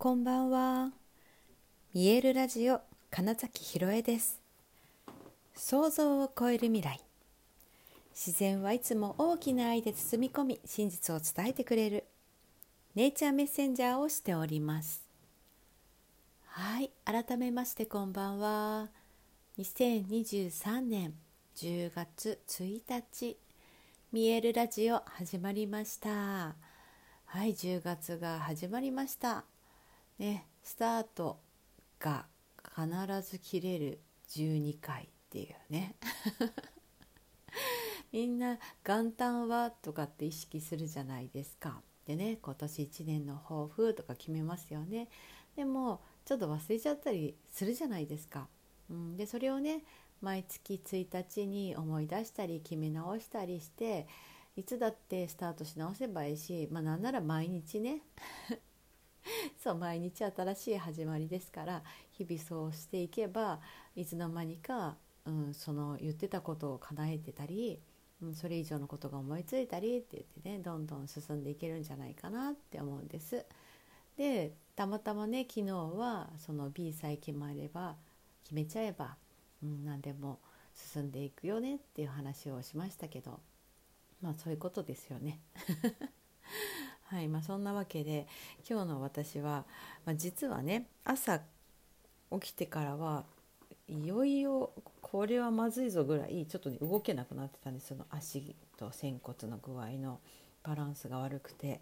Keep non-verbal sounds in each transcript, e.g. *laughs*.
こんばんは。見えるラジオ金崎ひろえです。想像を超える未来。自然はいつも大きな愛で包み込み、真実を伝えてくれる。ネイチャーメッセンジャーをしております。はい、改めましてこんばんは。2023年10月1日、見えるラジオ始まりました。はい、10月が始まりました。ねスタートが必ず切れる12回っていうね *laughs* みんな元旦はとかって意識するじゃないですか。でね今年1年の抱負とか決めますよね。でもちょっと忘れちゃったりするじゃないですか。うん、でそれをね毎月1日に思い出したり決め直したりしていつだってスタートし直せばいいし、まあ、なんなら毎日ねそう毎日新しい始まりですから日々そうしていけばいつの間にか、うん、その言ってたことを叶えてたり、うん、それ以上のことが思いついたりって言ってねどんどん進んでいけるんじゃないかなって思うんです。でたまたまね昨日はその B さえ決まれば決めちゃえば、うん、何でも進んでいくよねっていう話をしましたけどまあそういうことですよね。はいまあ、そんなわけで今日の私は、まあ、実はね朝起きてからはいよいよこれはまずいぞぐらいちょっとね動けなくなってたんですその足と仙骨の具合のバランスが悪くて。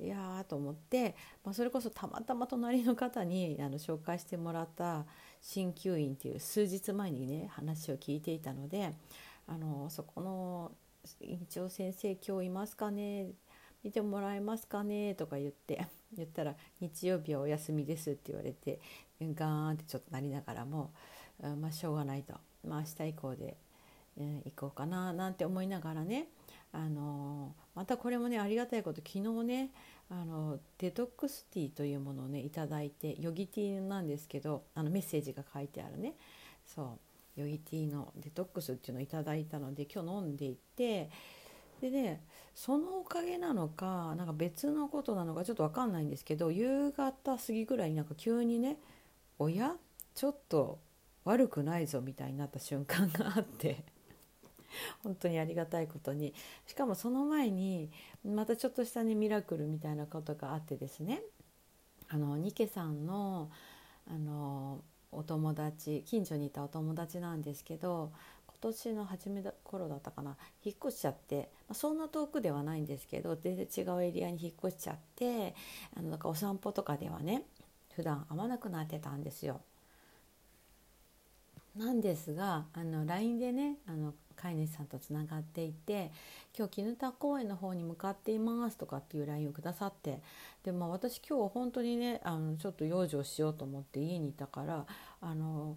いやーと思って、まあ、それこそたまたま隣の方にあの紹介してもらった鍼灸院っていう数日前にね話を聞いていたのであのそこの院長先生今日いますかね見てもらえますかね?」とか言って *laughs* 言ったら「日曜日はお休みです」って言われてガーンってちょっとなりながらも、うん、まあしょうがないと、まあ、明日以降で、えー、行こうかななんて思いながらねあのー、またこれもねありがたいこと昨日ねあのデトックスティーというものをね頂いてヨギティーなんですけどあのメッセージが書いてあるね。そう。ヨギティーのデトックスっていうのを頂いたので今日飲んでいってでねそのおかげなのかなんか別のことなのかちょっと分かんないんですけど夕方過ぎぐらいになんか急にね「おや？ちょっと悪くないぞ」みたいになった瞬間があって本当にありがたいことに。しかもその前にまたちょっとしたねミラクルみたいなことがあってですね。あのニケさんのあのお友達近所にいたお友達なんですけど年の初めだ頃だったかな引っ越しちゃって、まあ、そんな遠くではないんですけど全然違うエリアに引っ越しちゃってあのなんかお散歩とかではね普段会わなくなってたんですよ。なんですがあの LINE でねあの飼い主さんとつながっていて「今日絹田公園の方に向かっています」とかっていう LINE をくださってで、まあ、私今日本当にねあのちょっと養生しようと思って家にいたからあの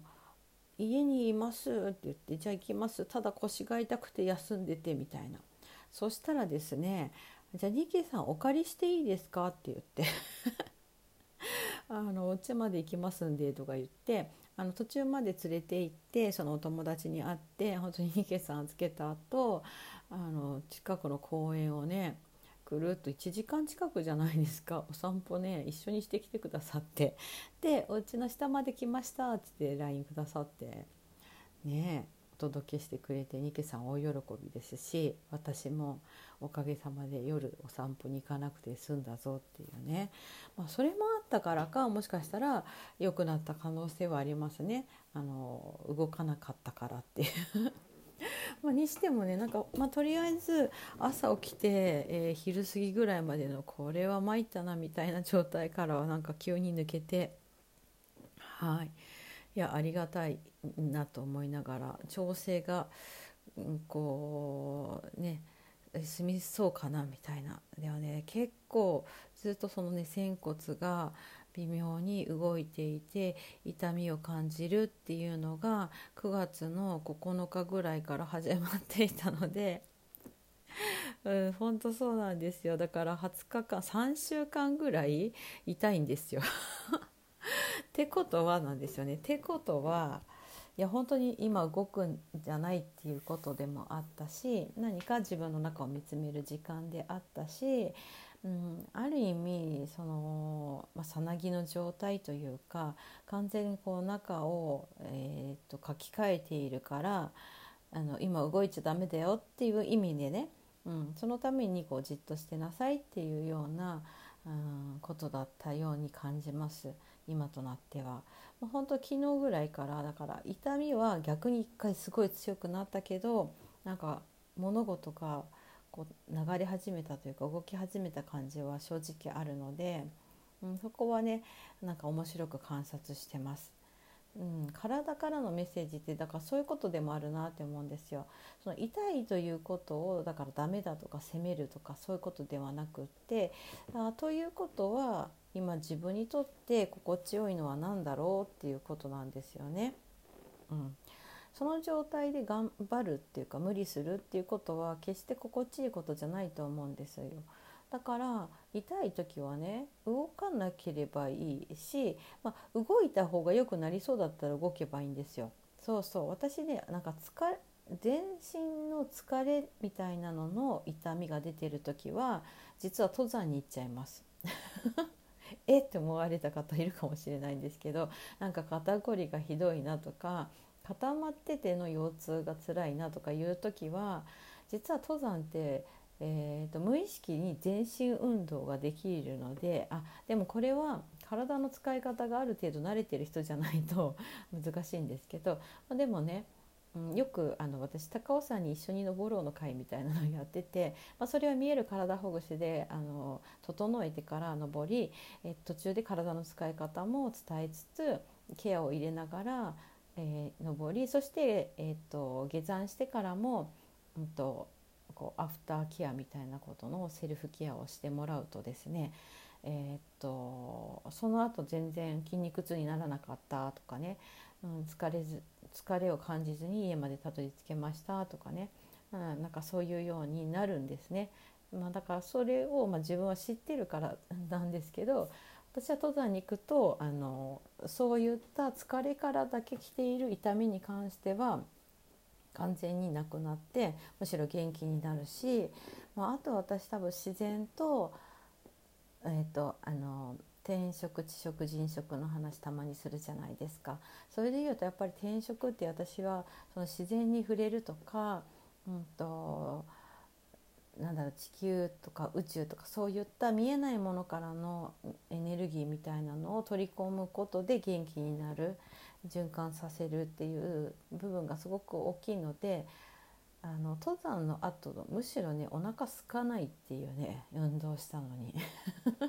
家にいます」って言って「じゃあ行きますただ腰が痛くて休んでて」みたいなそしたらですね「じゃあニケさんお借りしていいですか?」って言って *laughs* あの「お家まで行きますんで」とか言ってあの途中まで連れて行ってそのお友達に会って本当にニケさん預けた後あの近くの公園をねぐるっと1時間近くじゃないですか。*laughs* お散歩ね一緒にしてきてくださって。で「お家の下まで来ました」って言って LINE くださってねお届けしてくれてニケさん大喜びですし私もおかげさまで夜お散歩に行かなくて済んだぞっていうね、まあ、それもあったからかもしかしたら良くなった可能性はありますね。あの動かなかったからっていう。*laughs* まあ、にしてもねなんか、まあ、とりあえず朝起きて、えー、昼過ぎぐらいまでのこれは参ったなみたいな *laughs* 状態からはなんか急に抜けてはい。いやありがたいなと思いながら調整が、うん、こうね済みそうかなみたいな。ではね結構ずっとそのね仙骨が微妙に動いていて痛みを感じるっていうのが9月の9日ぐらいから始まっていたので。*laughs* うん、本当そうなんですよだから20日間3週間ぐらい痛いんですよ。*laughs* ってことはなんですよね。ってことはいや本当に今動くんじゃないっていうことでもあったし何か自分の中を見つめる時間であったしうん、ある意味その、まあ、さなぎの状態というか完全にこう中を、えー、と書き換えているからあの今動いちゃダメだよっていう意味でね、うん、そのためにこうじっとしてなさいっていうような、うん、ことだったように感じます今となっては。まあ、本当昨日ぐらいからだから痛みは逆に一回すごい強くなったけどなんか物事がこう流れ始めたというか動き始めた感じは正直あるので、うん、そこはねなんか面白く観察してます。うん、体からのメッセージってだからそういうことでもあるなって思うんですよ。その痛いということをだからダメだとか責めるとかそういうことではなくってあということは今自分にとって心地よいのは何だろうっていうことなんですよね。うん、その状態で頑張るっていうか無理するっていうことは決して心地いいことじゃないと思うんですよ。だから痛い時はね動かなければいいし、まあ、動いた方が良くなりそうだったら動けばいいんですよ。そうそう私ねなんか疲れ全身の疲れみたいなのの痛みが出てる時は実は登山に行っちゃいます。*laughs* えっ？て思われた方いるかもしれないんですけどなんか肩こりがひどいなとか固まってての腰痛が辛いなとかいう時は実は登山ってえーと、無意識に全身運動ができるのであでもこれは体の使い方がある程度慣れてる人じゃないと *laughs* 難しいんですけどでもね、うん、よくあの私高尾山に一緒に登ろうの会みたいなのをやってて、まあ、それは見える体ほぐしであの整えてから登りえ途中で体の使い方も伝えつつケアを入れながら、えー、登りそして、えーと、下山してからも、うんとこうアフターケアみたいなことのセルフケアをしてもらうとですねえー、っとその後全然筋肉痛にならなかったとかね、うん、疲れず疲れを感じずに家までたどり着けましたとかね、うん、なんかそういうようになるんですね。まあ、だからそれを、まあ、自分は知ってるからなんですけど私は登山に行くとあのそういった疲れからだけ来ている痛みに関しては完全になくなってむしろ元気になるし、まあ、あと私多分自然と,、えーと、あの転職地職人職の話たまにするじゃないですか。それでいうとやっぱり転職って私はその自然に触れるとか、うんと、なんだろう地球とか宇宙とかそういった見えないものからのエネルギーみたいなのを取り込むことで元気になる。循環させるっていう部分がすごく大きいのであの登山の後のむしろねお腹空かないっていうね運動したのにっ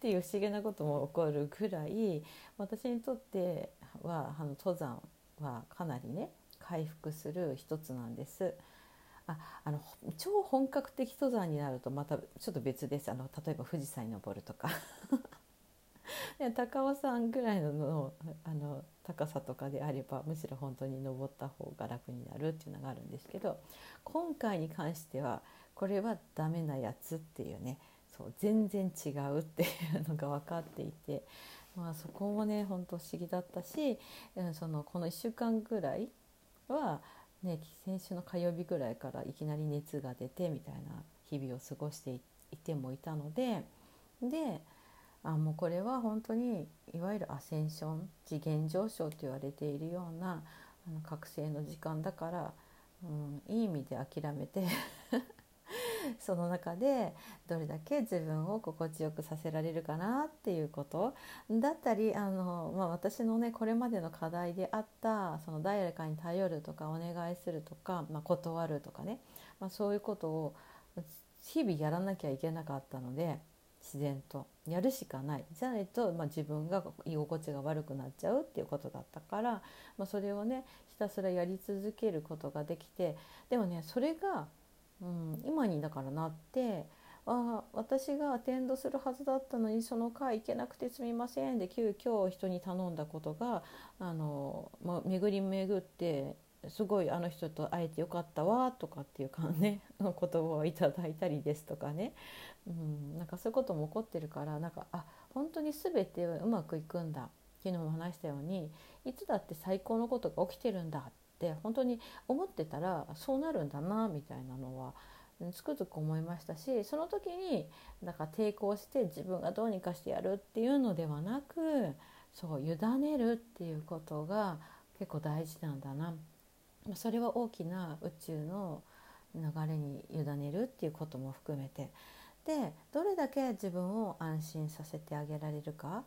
ていう不思議なことも起こるぐらい私にとってはあの登山はかなりね回復する一つなんです。ああの超本格的登山になるとまたちょっと別です。あの例えば富士山に登るとか。*laughs* 高尾山ぐらいのあの高さとかであればむしろ本当に登った方が楽になるっていうのがあるんですけど今回に関してはこれはダメなやつっていうねそう全然違うっていうのが分かっていて、まあ、そこもね本当不思議だったしそのこの1週間ぐらいは、ね、先週の火曜日ぐらいからいきなり熱が出てみたいな日々を過ごしていてもいたのでであもうこれは本当にいわゆるアセンション次元上昇と言われているようなあの覚醒の時間だから、うん、いい意味で諦めて *laughs* その中でどれだけ自分を心地よくさせられるかなっていうこと。だったりあの、まあ、私のねこれまでの課題であったその誰かに頼るとかお願いするとか、まあ、断るとかね、まあ、そういうことを日々やらなきゃいけなかったので。自然と。やるしかない。じゃないと、まあ、自分が居心地が悪くなっちゃうっていうことだったから、まあ、それをねひたすらやり続けることができてでもねそれが、うん、今にだからなってあ私がアテンドするはずだったのにその回行けなくてすみませんで急遽人に頼んだことがあの、まあ、巡り巡ってすごいあの人と会えてよかったわとかっていうかね言葉をいただいたりですとかね、うん、なんかそういうことも起こってるからなんかあ本当に全てうまくいくんだ昨日も話したようにいつだって最高のことが起きてるんだっって本当に思ってたらそうなるんだなみたいなのはつくづく思いましたしその時にだか抵抗して自分がどうにかしてやるっていうのではなくそう委ねるっていうことが結構大事なんだな。それは大きな宇宙の流れに委ねるっていうことも含めて。でどれだけ自分を安心させてあげられるか、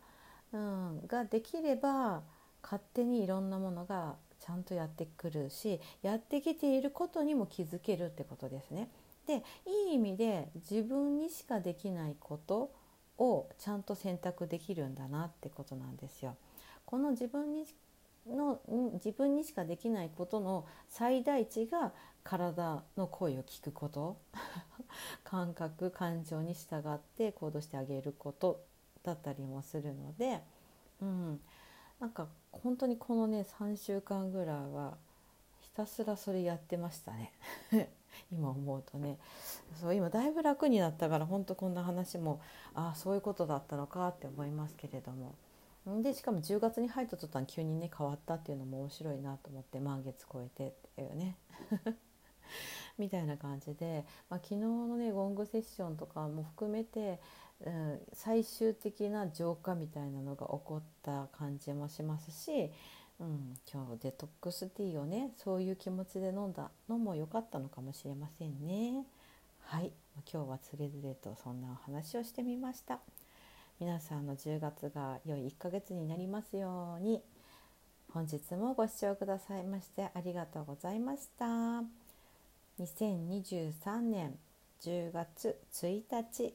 うん、ができれば勝手にいろんなものがちゃんとやってくるしやってきていることにも気づけるってことですね。でいい意味で自分にしかできないことをちゃんと選択できるんだなってことなんですよ。この自分にの自分にしかできないことの最大値が体の声を聞くこと *laughs* 感覚感情に従って行動してあげることだったりもするので、うん、なんか本当にこのね3週間ぐらいはひたすらそれやってましたね。*laughs* 今思うとね。そう今だいぶ楽になったから本当こんな話もああそういうことだったのかって思いますけれども。でしかも10月に入った途端急にね変わったっていうのも面白いなと思って満月超えてっていうね。*laughs* みたいな感じで、まあ、昨日のねゴングセッションとかも含めて、うん、最終的な浄化みたいなのが起こった感じもしますし、うん、今日デトックスティーをねそういう気持ちで飲んだのも良かったのかもしれませんね。はい今日はつれづれとそんなお話をしてみました。皆さんの10月が良い1ヶ月になりますように本日もご視聴くださいましてありがとうございました2023年10月1日